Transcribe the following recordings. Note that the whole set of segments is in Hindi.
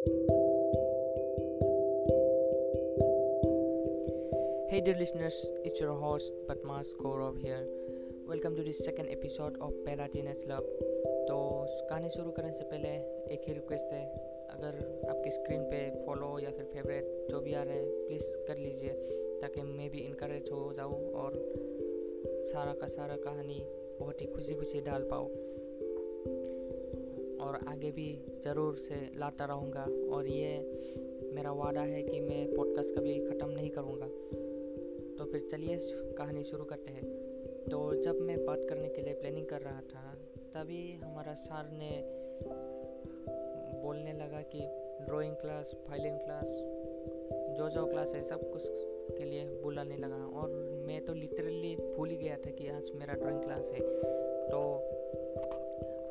Hey dear listeners, it's your host Batmas Gaurav here. Welcome to the second episode of पहला टीनेज लव तो कहानी शुरू करने से पहले एक ही रिक्वेस्ट है। अगर आपकी स्क्रीन पे फॉलो या फिर फेवरेट जो भी आ रहे हैं प्लीज़ कर लीजिए ताकि मैं भी इनकरेज हो जाऊँ और सारा का सारा कहानी बहुत ही खुशी खुशी डाल पाऊँ। और आगे भी ज़रूर से लाता रहूँगा। और ये मेरा वादा है कि मैं पॉडकास्ट कभी ख़त्म नहीं करूँगा। तो फिर चलिए कहानी शुरू करते हैं। तो जब मैं बात करने के लिए प्लानिंग कर रहा था, तभी हमारा सर ने बोलने लगा कि ड्राइंग क्लास फाइलिंग क्लास जो जो क्लास है, सब कुछ के लिए बुलाने लगा। और मैं तो लिटरली भूल ही गया था कि आज मेरा ड्राइंग क्लास है। तो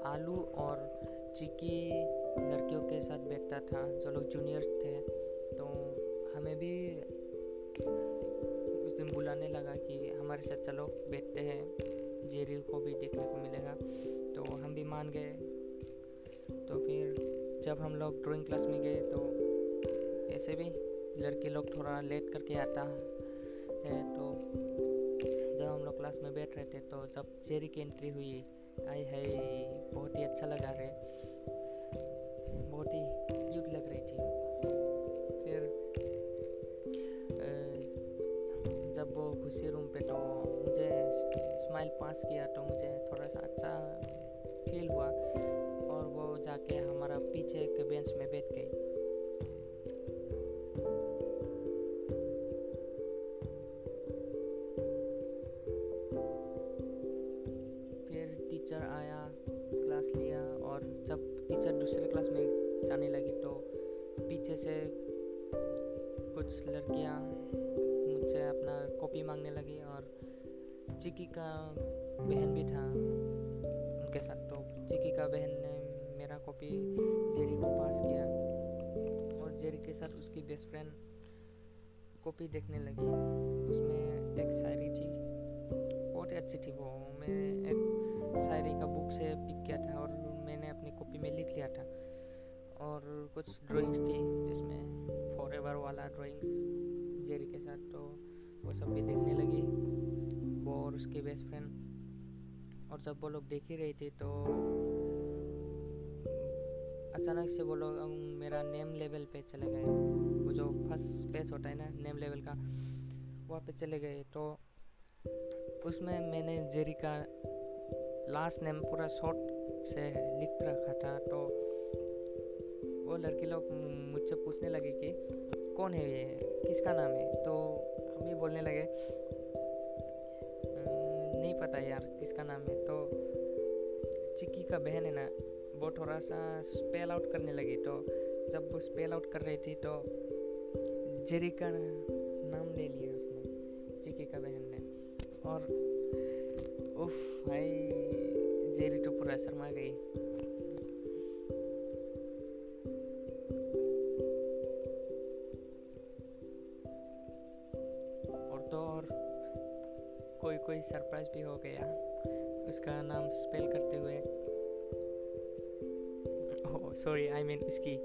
आलू और चिकी लड़कियों के साथ बैठता था, जो लोग जूनियर्स थे तो हमें भी उस दिन बुलाने लगा कि हमारे साथ चलो, बैठते हैं। जेरी को भी देखने को मिलेगा तो हम भी मान गए। तो फिर जब हम लोग ड्राइंग क्लास में गए तो ऐसे भी लड़के लोग थोड़ा लेट करके आता है तो जब हम लोग क्लास में बैठ रहे थे तो जब जेरी की एंट्री हुई आई है बहुत ही अच्छा लगा रहे का बहन भी था। उनके साथ तो चिकी का बहन ने मेरा कॉपी जेरी को पास किया और जेरी के साथ उसकी बेस्ट फ्रेंड कॉपी देखने लगी। उसमें एक शायरी थी, बहुत अच्छी थी वो। मैं एक शायरी का बुक से पिक किया था और मैंने अपनी कॉपी में लिख लिया था। और कुछ ड्राइंग्स थी जिसमें फॉर एवर वाला ड्राइंग्स जेरी के साथ तो वो सब भी देखने लगी। वो और उसके बेस्ट फ्रेंड और सब वो लोग देख ही रही थी तो अचानक से वो लोग मेरा नेम लेवल पे चले गए। वो जो फ़र्स्ट पेज होता है ना नेम लेवल का, वहाँ पे चले गए। तो उसमें मैंने जेरी का लास्ट नेम पूरा शॉर्ट से लिख रखा था। तो वो लड़के लोग मुझसे पूछने लगे कि कौन है ये? किसका नाम है? तो हम भी बोलने लगे नहीं पता यार, किसका नाम है? तो चिक्की का बहन है ना, वो थोड़ा सा स्पेल आउट करने लगी तो जब वो स्पेल आउट कर रही थी तो जेरी का नाम ले लिया उसने, चिक्की का बहन ने। और उफ, भाई जेरी तो पूरा शर्मा गई। कोई सरप्राइज़ भी हो गया। उसका नाम स्पेल करते हुए। सॉरी आई मीन इसकी।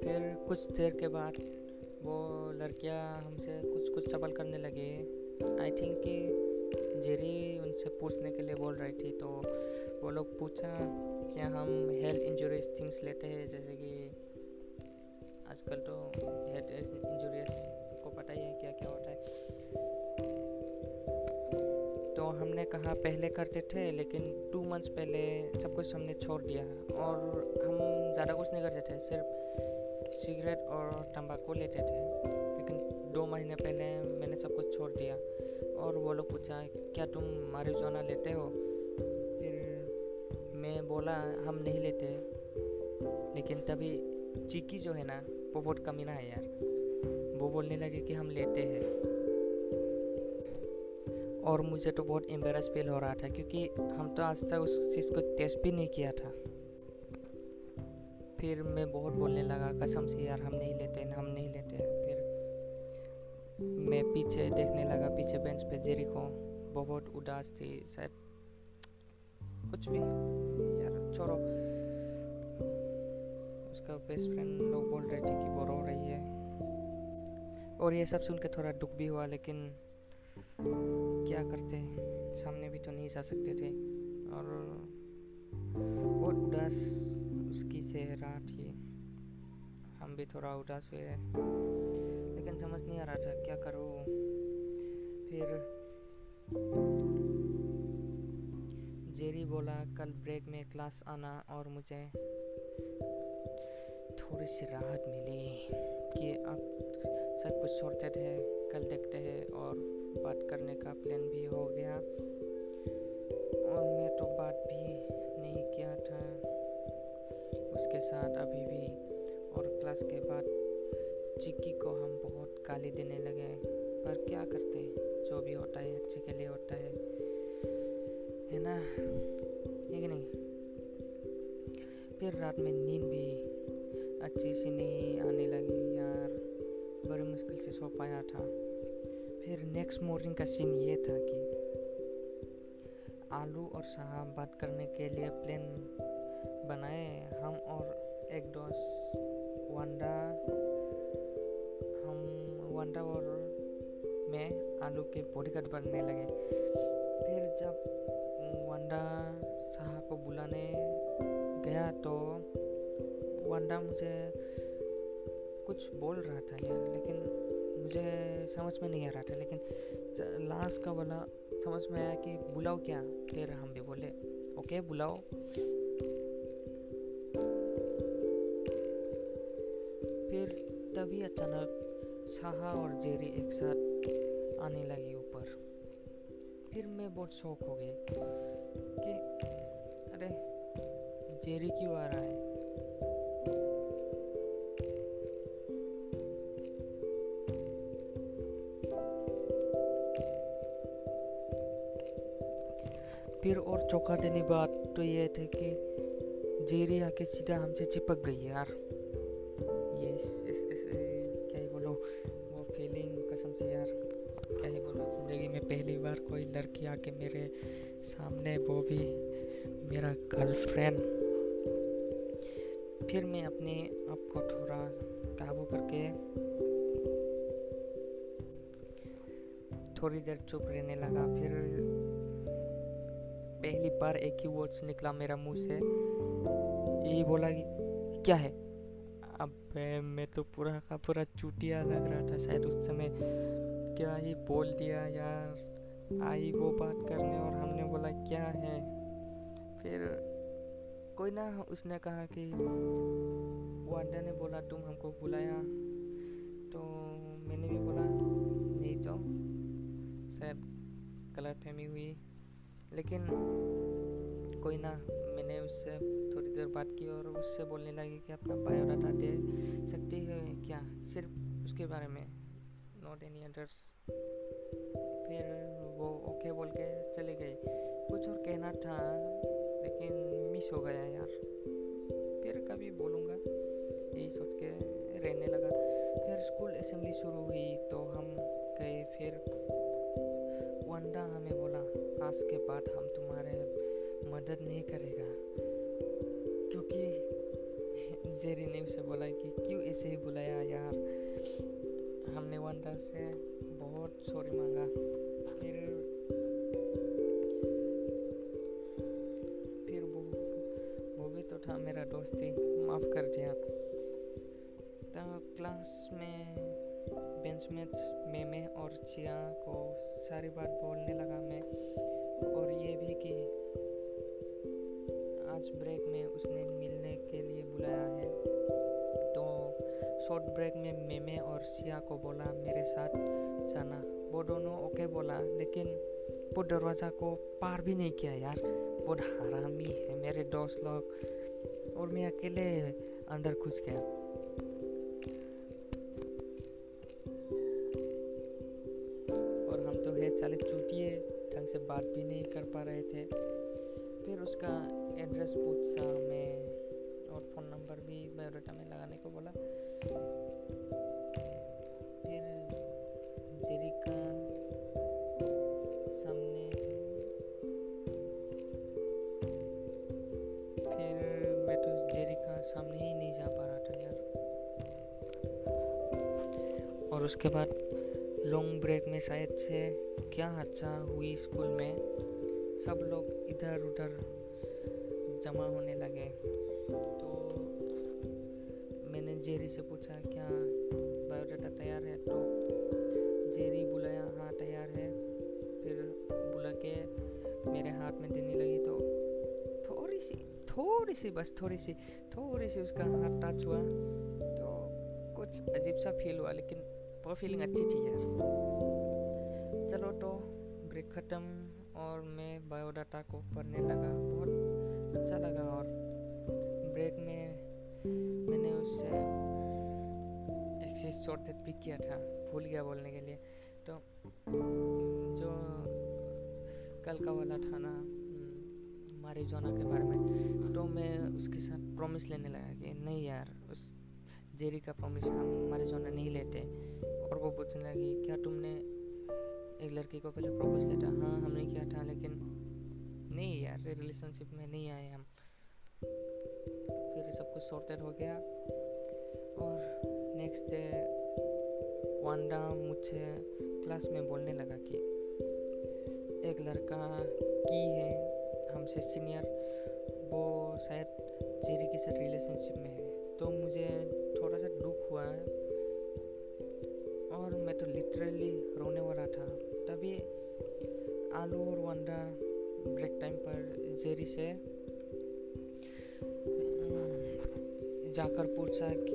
फिर कुछ देर के बाद वो लड़कियाँ हमसे कुछ कुछ सवाल करने लगे। थिंक कि जेरी उनसे पूछने के लिए बोल रही थी तो वो लोग पूछा क्या हम हेल्थ इंजरीज थिंग्स लेते हैं, जैसे कि आजकल तो हेल्थ इंजरीज सबको पता ही है क्या क्या होता है। तो हमने कहा पहले करते थे, लेकिन टू मंथ्स पहले सब कुछ हमने छोड़ दिया और हम ज़्यादा कुछ नहीं करते थे, सिर्फ़ सिगरेट और तंबाकू लेते थे। लेकिन दो महीने पहले मैंने सब कुछ छोड़ दिया। और वो लोग पूछा, क्या तुम मारिजुआना लेते हो? फिर मैं बोला, हम नहीं लेते। लेकिन तभी चीकी जो है ना, वो बहुत कमीना है यार। वो बोलने लगे कि हम लेते हैं। और मुझे तो बहुत एम्बेरस फील हो रहा था क्योंकि हम तो आज तक उस चीज़ को टेस्ट भी नहीं किया था। फिर मैं बहुत बोलने लगा, कसम से यार, हम नहीं लेते, हम नहीं लेते मैं पीछे देखने लगा, पीछे बेंच पे जेरी को बहुत उदास थी, शायद कुछ भी। यार, छोड़ो। उसका बेस्ट फ्रेंड लोग बोल रहे थे कि वो रो रही है। और ये सब सुन के थोड़ा दुख भी हुआ, लेकिन क्या करते सामने भी तो नहीं जा सकते थे। और बहुत उदास उसकी चेहरा थी। हम भी थोड़ा उदास हुए। लेकिन समझ नहीं आ रहा था क्या करो। फिर जेरी बोला, कल ब्रेक में क्लास आना और मुझे थोड़ी सी राहत मिली कि अब सब कुछ सॉर्टेड है, कल देखते हैं और बात करने का प्लान भी हो गया। और मैं तो बात भी नहीं किया था। उसके साथ अभी भी और क्लास के बाद चिक्की को हम बहुत गाली देने लगे पर क्या करते जो भी होता है, अच्छे के लिए होता है। है ना? है कि नहीं? फिर रात में नींद भी अच्छी सी नहीं आने लगी यार। बड़ी मुश्किल से सो पाया था। फिर नेक्स्ट मॉर्निंग का सीन ये था कि आलू और साहब बात करने के लिए प्लान बनाए। हम और एक दोस्त, वंडा वंडा और मैं आलू के बॉडीगार्ड बनने लगे। फिर जब वंडा शाह को बुलाने गया तो वंडा मुझे कुछ बोल रहा था यार, लेकिन मुझे समझ में नहीं आ रहा था। लेकिन लास्ट का वाला समझ में आया कि बुलाओ क्या? फिर हम भी बोले, ओके, बुलाओ। फिर तभी अचानक साहा और जेरी एक साथ आने लगी ऊपर। फिर मैं बहुत शौक हो गया कि, अरे, जेरी क्यों आ रहा है? फिर और चौका देने बात तो ये थे कि जेरी आके सीधा हमसे चिपक गई, यार। ये पहली बार कोई लड़की आके मेरे सामने, वो भी मेरा गर्लफ्रेंड फिर मैं अपने आप को थोड़ा काबू करके थोड़ी देर चुप रहने लगा। फिर पहली बार एक ही वर्ड्स निकला मेरा मुँह से। यही बोला कि, क्या है? अब मैं तो पूरा का पूरा चूटिया लग रहा था, शायद उस समय क्या ही बोल दिया यार। आई वो बात करने और हमने बोला, क्या है? फिर कोई ना, उसने कहा कि वांडा ने बोला, तुम हमको बुलाया। तो मैंने भी बोला, नहीं तो। शायद गलत फहमी हुई। लेकिन कोई ना, मैंने उससे थोड़ी देर बात की और उससे बोलने लगी कि अपना बायोडाटा दे सकती है क्या? सिर्फ़ उसके बारे में। नॉट एनी अदर्स फिर वो ओके बोल के चले गए कुछ और कहना था लेकिन मिस हो गया यार फिर कभी बोलूँगा यही सोच के रहने लगा फिर स्कूल असेंबली शुरू हुई तो हम गए फिर वंडा हमें बोला आज के बाद हम तुम्हारे मदद नहीं करेगा क्योंकि जेरी ने उसे बोला कि क्यों ऐसे ही बुलाया यार हमने वंडा से बहुत सॉरी मांगा। फिर फिर वो वो भी तो था मेरा दोस्त। ही माफ़ कर दिया। तो क्लास में बेंचमेट्स मेमे और चिया को सारी बात बोलने लगा मैं। और ये भी कि आज ब्रेक में उसने मिलने शॉर्ट ब्रेक में मेमे और सिया को बोला, मेरे साथ जाना। वो दोनों ओके बोला, लेकिन वो दरवाज़ा को पार भी नहीं किया यार। बहुत हरामी है, मेरे दोस्त लोग। और मैं अकेले अंदर घुस गया। और हम तो है, साले चूतिए। ढंग से बात भी नहीं कर पा रहे थे। फिर उसका एड्रेस पूछा, मैं और फ़ोन नंबर भी बायोडाटा में लगाने को बोला। उसके बाद लॉन्ग ब्रेक में शायद से क्या हादसा हुई स्कूल में, सब लोग इधर उधर जमा होने लगे। तो मैंने जेरी से पूछा, क्या बायोडाटा तैयार है? तो जेरी बुलाया हाँ तैयार है। फिर बुला के मेरे हाथ में देने लगी तो थोड़ी सी थोड़ी सी बस थोड़ी सी थोड़ी सी उसका हाथ टच हुआ। तो कुछ अजीब सा फील हुआ, लेकिन वो फीलिंग अच्छी थी यार। चलो तो ब्रेक ख़त्म और मैं बायोडाटा को पढ़ने लगा। बहुत अच्छा लगा और ब्रेक में मैंने उससे एक्सिस शॉर्टेड भी किया था, भूल गया बोलने के लिए। तो जो कल का वाला था ना मारिजोना के बारे में तो मैं उसके साथ प्रॉमिस लेने लगा कि नहीं यार जेरी का प्रॉमिस हम मारिजोना नहीं लेते और वो पूछने लगी, क्या तुमने एक लड़की को पहले प्रपोज किया था? हाँ हमने किया था, लेकिन नहीं यार रिलेशनशिप में नहीं आए हम। फिर सब कुछ सॉर्टेड हो गया और नेक्स्ट डे वांडा मुझे क्लास में बोलने लगा कि एक लड़का की है, हमसे सीनियर वो शायद जेरी के साथ रिलेशनशिप में है। तो मुझे थोड़ा सा दुख हुआ है। और मैं तो लिटरली रोने वाला था। तभी आलू और वंडा ब्रेक टाइम पर जेरी से जाकर पूछा कि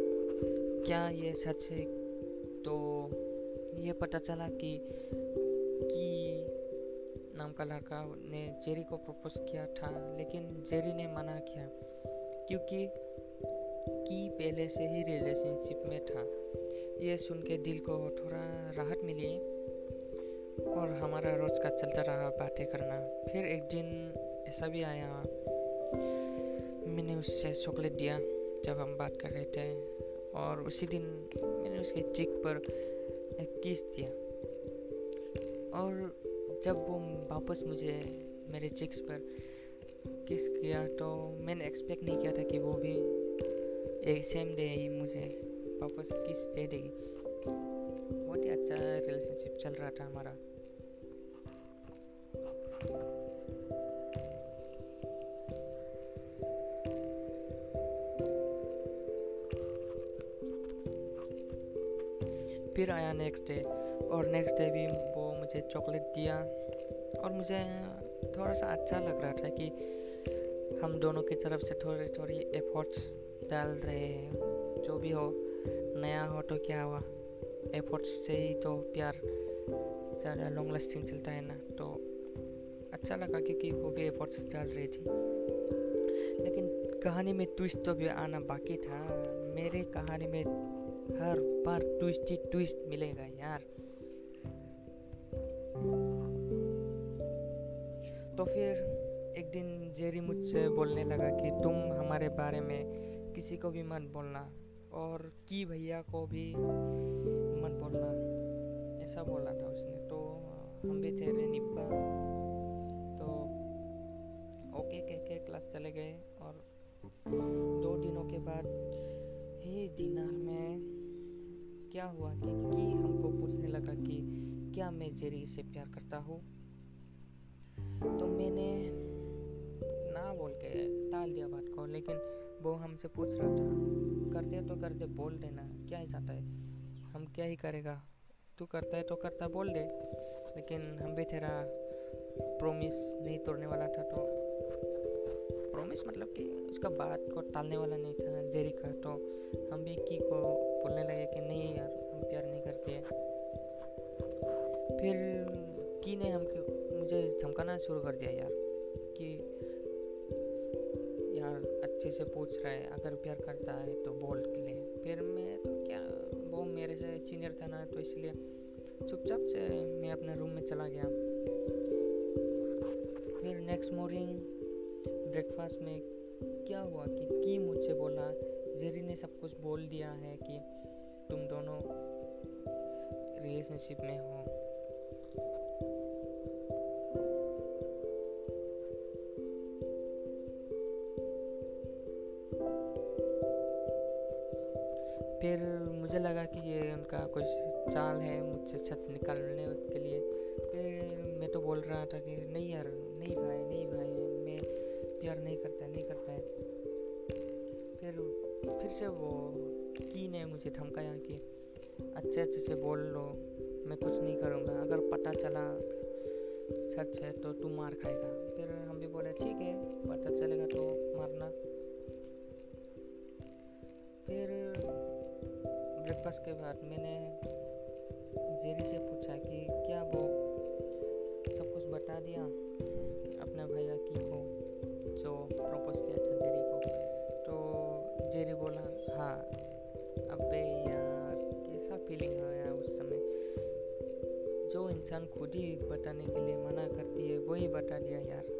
क्या ये सच है? तो ये पता चला कि, की नाम का लड़का ने जेरी को प्रपोज किया था, लेकिन जेरी ने मना किया। क्योंकि की पहले से ही रिलेशनशिप में था। ये सुन के दिल को थोड़ा राहत मिली और हमारा रोज का चलता रहा बातें करना। फिर एक दिन ऐसा भी आया। मैंने उससे चॉकलेट दिया जब हम बात कर रहे थे और उसी दिन मैंने उसके चिक पर एक किस दिया। और जब वो वापस मुझे मेरे चिक्स पर किस किया तो मैंने एक्सपेक्ट नहीं किया था कि वो भी एक सेम डे ही मुझे वापस किस दे देगी? बहुत ही अच्छा रिलेशनशिप चल रहा था हमारा। फिर आया नेक्स्ट डे और नेक्स्ट डे भी वो मुझे चॉकलेट दिया, और मुझे थोड़ा सा अच्छा लग रहा था कि हम दोनों की तरफ़ से थोड़ी थोड़ी एफर्ट्स डाल रहे हैं, जो भी हो, नया हो तो क्या हुआ? एफर्ट्स से ही तो प्यार, ज़्यादा लॉन्ग लास्टिंग चलता है ना तो अच्छा लगा क्योंकि वो भी एफर्ट्स डाल रही थी। लेकिन कहानी में ट्विस्ट तो भी आना बाकी था। मेरे कहानी में हर बार ट्विस्ट ही ट्विस्ट मिलेगा यार। तो फिर एक दिन जेरी मुझसे बोलने लगा कि तुम हमारे बारे में किसी को भी मत बोलना और की भैया को भी मत बोलना। ऐसा बोला था उसने। तो हम भी थे निब्बा। तो ओके कह के क्लास चले गए और दो दिनों के बाद, ही डिनर में, क्या हुआ कि, की हमको पूछने लगा कि क्या मैं जेरी से प्यार करता हूँ? तो मैंने ना बोल के टाल दिया बात को, लेकिन वो हमसे पूछ रहा था कर करते तो करते, बोल देना, क्या ही चाहता है? हम क्या ही करेगा? तू करता है तो करता, बोल दे। लेकिन हम भी तेरा प्रोमिस नहीं तोड़ने वाला था तो प्रोमिस मतलब कि उसका बात को टालने वाला नहीं था, जेरी का। तो हम भी की को बोलने लगे कि, नहीं यार, हम प्यार नहीं करते। फिर की ने हम मुझे धमकाना शुरू कर दिया यार, कि अच्छे से पूछ रहा है, अगर प्यार करता है तो बोल ले। फिर मैं तो क्या, वो मेरे से सीनियर था ना तो इसलिए चुपचाप से मैं अपने रूम में चला गया। फिर नेक्स्ट मॉर्निंग ब्रेकफास्ट में क्या हुआ कि की मुझसे बोला? जेरी ने सब कुछ बोल दिया है कि तुम दोनों रिलेशनशिप में हो। मुझे लगा कि ये उनका कुछ चाल है मुझसे छत निकालने के लिए। फिर मैं तो बोल रहा था कि नहीं यार, नहीं भाई नहीं भाई, मैं प्यार नहीं करता नहीं करता है। फिर फिर से वो की ने मुझे धमकाया कि अच्छे अच्छे से बोल लो, मैं कुछ नहीं करूँगा। अगर पता चला सच है तो तू मार खाएगा। फिर हम भी बोले, ठीक है, पता चलेगा तो मारना। फिर ब्रेकफास्ट के बाद मैंने जेरी से पूछा कि क्या वो सब कुछ बता दिया अपना भैया की को, जो प्रपोज किया था जेरी को। तो जेरी बोला हाँ अबे यार कैसा फीलिंग आया उस समय? जो इंसान खुद ही बताने के लिए मना करती है, वही बता दिया यार।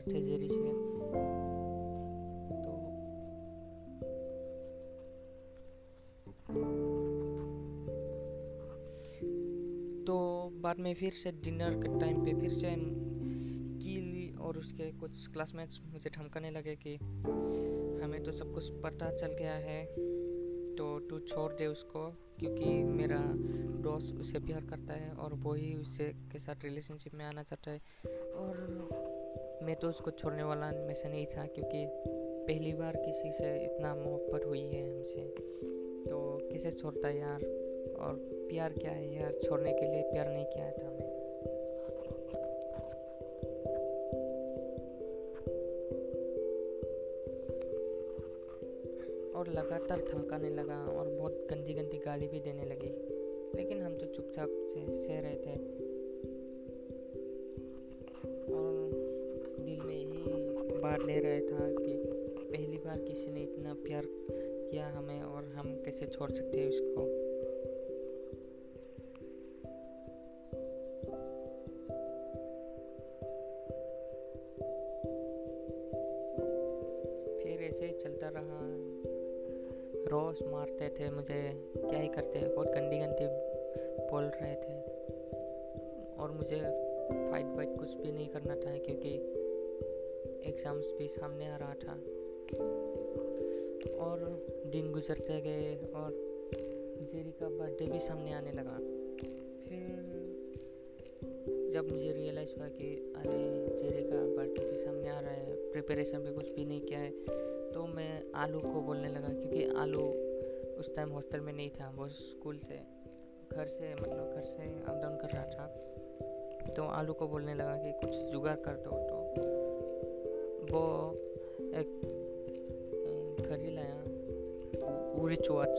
थोड़ा सीनियर थे जेरी से। तो तो बाद में फिर से डिनर के टाइम पे फिर से की और उसके कुछ क्लासमेट्स मुझे धमकाने लगे कि हमें तो सब कुछ पता चल गया है तो तू छोड़ दे उसको, क्योंकि मेरा दोस्त उससे प्यार करता है और वो ही उससे के साथ रिलेशनशिप में आना चाहता है। और मैं तो उसको छोड़ने वाला में से नहीं था क्योंकि पहली बार किसी से इतना मोहब्बत हुई है हमसे। तो किसे छोड़ता यार? और प्यार क्या है यार? छोड़ने के लिए प्यार नहीं किया था मैं और लगातार थमकाने लगा और बहुत गंदी गंदी गाली भी देने लगी। लेकिन हम तो चुपचाप से सह रहे थे। बात ले रहा था कि पहली बार किसी ने इतना प्यार किया हमें और हम कैसे छोड़ सकते हैं उसको? फिर ऐसे ही चलता रहा। रोज मारते थे मुझे, क्या ही करते बहुत गंदी गंदी बोल रहे थे। और मुझे फाइट वाइट कुछ भी नहीं करना था क्योंकि एग्ज़ाम्स भी सामने आ रहा था। और दिन गुजरते गए और जेरी का बर्थडे भी सामने आने लगा। फिर जब मुझे रियलाइज़ हुआ कि अरे, जेरी का बर्थडे भी सामने आ रहा है प्रिपरेशन भी कुछ भी नहीं किया है तो मैं आलू को बोलने लगा क्योंकि आलू उस टाइम हॉस्टल में नहीं था। वो स्कूल से, घर से मतलब घर से अप डाउन कर रहा था। तो आलू को बोलने लगा कि कुछ जुगाड़ कर दो तो वो एक घड़ी लाया। उरिच वॉच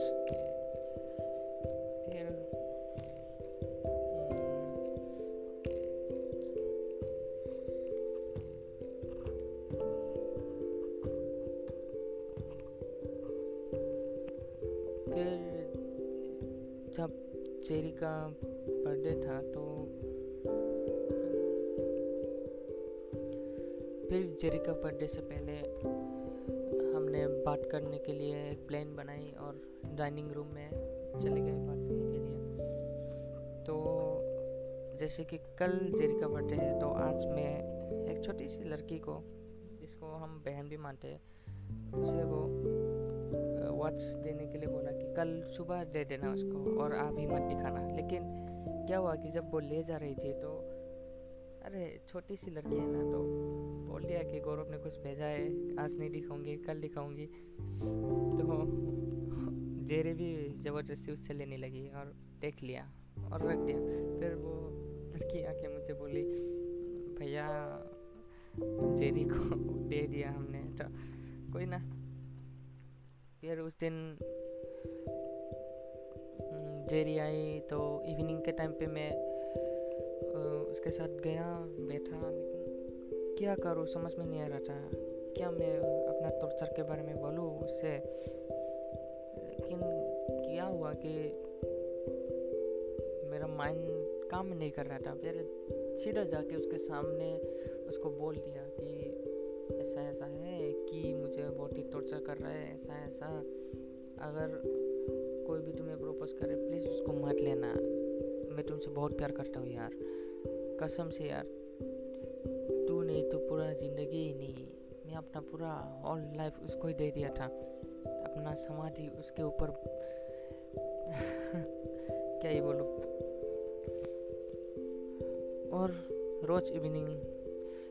फिर जब चेरी का फिर जेरी का बर्थडे से पहले हमने बात करने के लिए एक प्लान बनाई और डाइनिंग रूम में चले गए बात करने के लिए। तो जैसे कि कल जेरी का बर्थडे है तो आज मैं एक छोटी सी लड़की को, जिसको हम बहन भी मानते हैं, उसे वो वॉच देने के लिए बोला कि कल सुबह दे देना उसको और आप ही मत दिखाना। लेकिन क्या हुआ कि जब वो ले जा रही थी तो अरे छोटी सी लड़की है ना तो बोल दिया कि गौरव ने कुछ भेजा है आज नहीं दिखाऊँगी कल दिखाऊँगी। तो जेरे भी ज़बरदस्ती उससे लेने लगी और देख लिया और रख दिया। फिर वो लड़की आके मुझे बोली भैया जेरी को दे दिया हमने। तो कोई ना। फिर उस दिन हम्म, जेरी आई तो इवनिंग के टाइम पे मैं उसके साथ गया, बैठा। लेकिन क्या करूँ, समझ में नहीं आ रहा था। क्या मैं अपना टॉर्चर के बारे में बोलूँ उससे? लेकिन क्या हुआ कि मेरा माइंड काम नहीं कर रहा था। फिर सीधा जाके उसके सामने उसको बोल दिया कि ऐसा ऐसा है कि मुझे बहुत ही टॉर्चर कर रहा है। ऐसा ऐसा। अगर कोई भी तुम्हें प्रपोज करे प्लीज़ उसको मत लेना। मैं तुमसे बहुत प्यार करता हूँ यार। कसम से यार। तू नहीं तो पूरा ज़िंदगी ही नहीं, मैं अपना पूरा ऑल लाइफ उसको ही दे दिया था। अपना समाधि उसके ऊपर। क्या ही बोलूँ। और रोज़ इवनिंग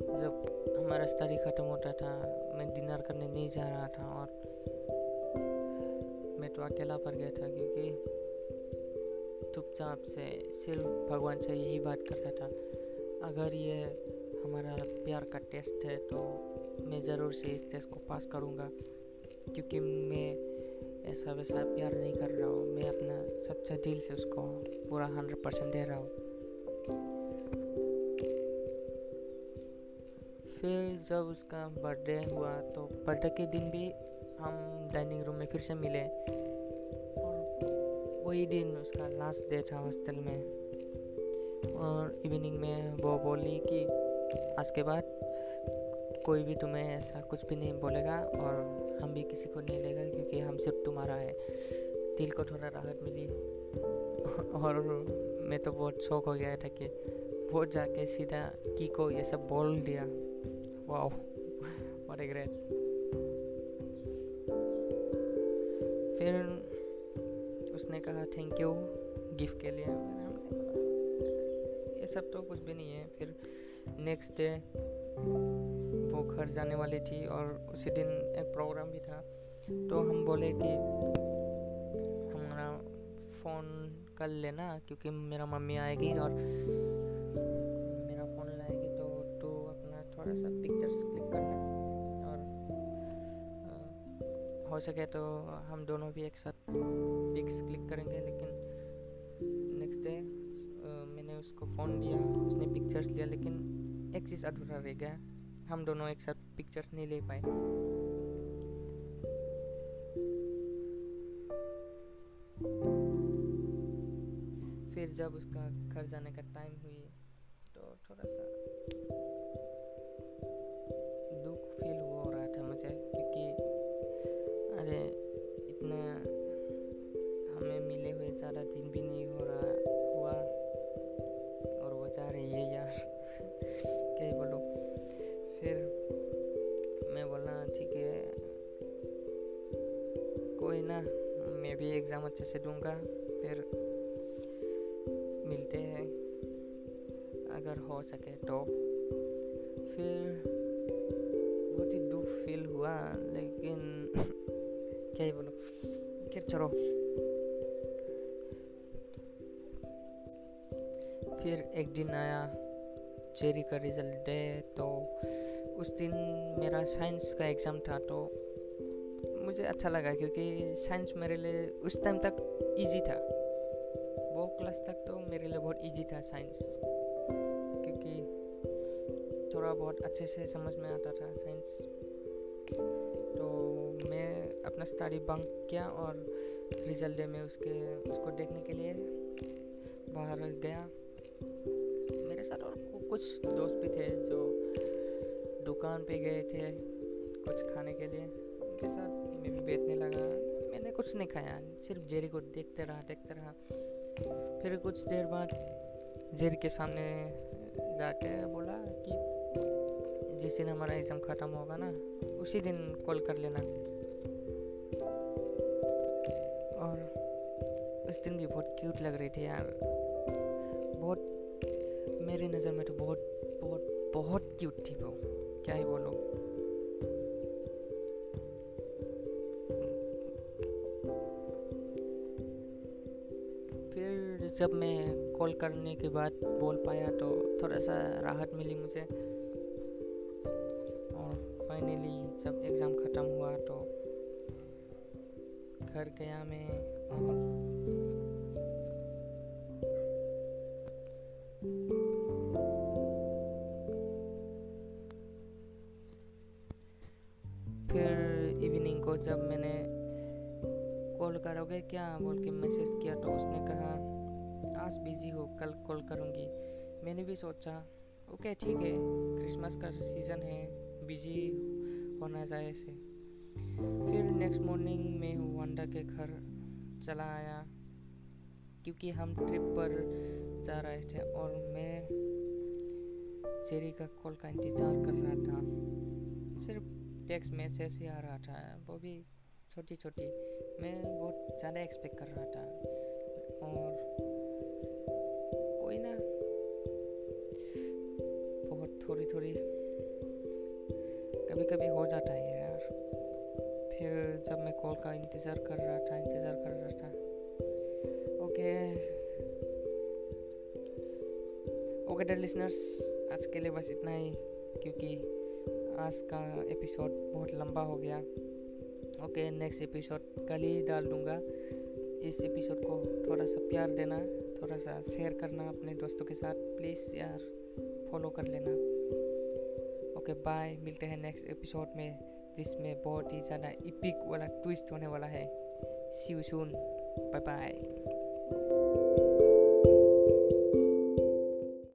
जब हमारा स्टडी ख़त्म होता था, मैं डिनर करने नहीं जा रहा था और मैं तो अकेला पड़ गया था क्योंकि चुपचाप से सिर्फ़ भगवान से यही बात करता था। अगर ये हमारा प्यार का टेस्ट है तो मैं ज़रूर से इस टेस्ट को पास करूँगा। क्योंकि मैं ऐसा वैसा प्यार नहीं कर रहा हूँ। मैं अपना सच्चा दिल से उसको पूरा हंड्रेड परसेंट दे रहा हूँ। फिर जब उसका बर्थडे हुआ तो बर्थडे के दिन भी हम डाइनिंग रूम में फिर से मिले। और वही दिन उसका लास्ट डे था हॉस्टल में। और इवनिंग में वो बोली कि आज के बाद कोई भी तुम्हें ऐसा कुछ भी नहीं बोलेगा और हम भी किसी को नहीं लेगा क्योंकि हम सिर्फ़ तुम्हारा है। दिल को थोड़ा राहत मिली। और मैं तो बहुत शौक हो गया था कि वो जाके सीधा की को ये सब बोल दिया। वाओ व्हाट ए ग्रेट फिर उसने कहा थैंक यू गिफ्ट के लिए। सब तो कुछ भी नहीं है। फिर नेक्स्ट डे वो घर जाने वाली थी और उसी दिन एक प्रोग्राम भी था। तो हम बोले कि हमारा फ़ोन कर लेना क्योंकि मेरा मम्मी आएगी और मेरा फ़ोन लाएगी तो तू अपना थोड़ा सा पिक्चर्स क्लिक करना। और हो सके तो हम दोनों भी एक साथ पिक्स क्लिक करेंगे, लेकिन उसको फ़ोन दिया उसने पिक्चर्स लिया, लेकिन एक चीज़ अधूरा रह गया। हम दोनों एक साथ पिक्चर्स नहीं ले पाए। फिर जब उसका घर जाने का टाइम हुई तो थोड़ा सा एग्ज़ाम अच्छे से दूँगा फिर मिलते हैं अगर हो सके तो फिर बहुत ही दुख फील हुआ लेकिन क्या ही बोलो फिर चलो फिर एक दिन आया चेरी का रिज़ल्ट डे तो उस दिन मेरा साइंस का एग्ज़ाम था तो मुझे अच्छा लगा क्योंकि साइंस मेरे लिए उस टाइम तक इजी था। वो क्लास तक तो मेरे लिए बहुत इजी था साइंस। क्योंकि थोड़ा बहुत अच्छे से समझ में आता था साइंस। तो मैं अपना स्टडी बंक किया और रिज़ल्ट डे में उसके, उसको देखने के लिए बाहर गया। मेरे साथ और कुछ दोस्त भी थे जो दुकान पे गए थे कुछ खाने के लिए। उनके साथ मैं भी बैठने लगा। मैंने कुछ नहीं खाया, सिर्फ़ जेरी को देखते रहा देखते रहा। फिर कुछ देर बाद जेरी के सामने जाके बोला कि जिस दिन हमारा एग्ज़ाम ख़त्म होगा ना, उसी दिन कॉल कर लेना। और उस दिन भी बहुत क्यूट लग रही थी यार। बहुत, मेरी नज़र में तो बहुत बहुत बहुत क्यूट थी वो। क्या ही बोलूँ। जब मैं कॉल करने के बाद बोल पाया तो थोड़ा सा राहत मिली मुझे। और फाइनली जब एग्ज़ाम ख़त्म हुआ तो घर गया मैं फिर इवनिंग को जब मैंने कॉल करोगे क्या बोल के मैसेज किया तो उसने कहा आज बिज़ी हो, कल कॉल करूँगी। मैंने भी सोचा ओके ठीक है क्रिसमस का सीज़न है बिज़ी होना जाए से फिर नेक्स्ट मॉर्निंग में वांडा के घर चला आया, क्योंकि हम ट्रिप पर जा रहे थे और मैं जेरी का कॉल का इंतज़ार कर रहा था। सिर्फ़ टेक्स्ट मैसेज ही आ रहा था, वो भी छोटी छोटी मैं बहुत ज़्यादा एक्सपेक्ट कर रहा था। और कभी हो जाता है यार। फिर जब मैं कॉल का इंतज़ार कर रहा था, इंतज़ार कर रहा था। ओके ओके डर लिसनर्स आज के लिए बस इतना ही, क्योंकि आज का एपिसोड बहुत लंबा हो गया। ओके नेक्स्ट एपिसोड कल ही डाल दूँगा। इस एपिसोड को थोड़ा सा प्यार देना, थोड़ा सा शेयर करना अपने दोस्तों के साथ। प्लीज़ यार फॉलो कर लेना। ओके बाय मिलते हैं नेक्स्ट एपिसोड में, जिसमें बहुत ही ज़्यादा इपिक वाला ट्विस्ट होने वाला है. See you soon bye bye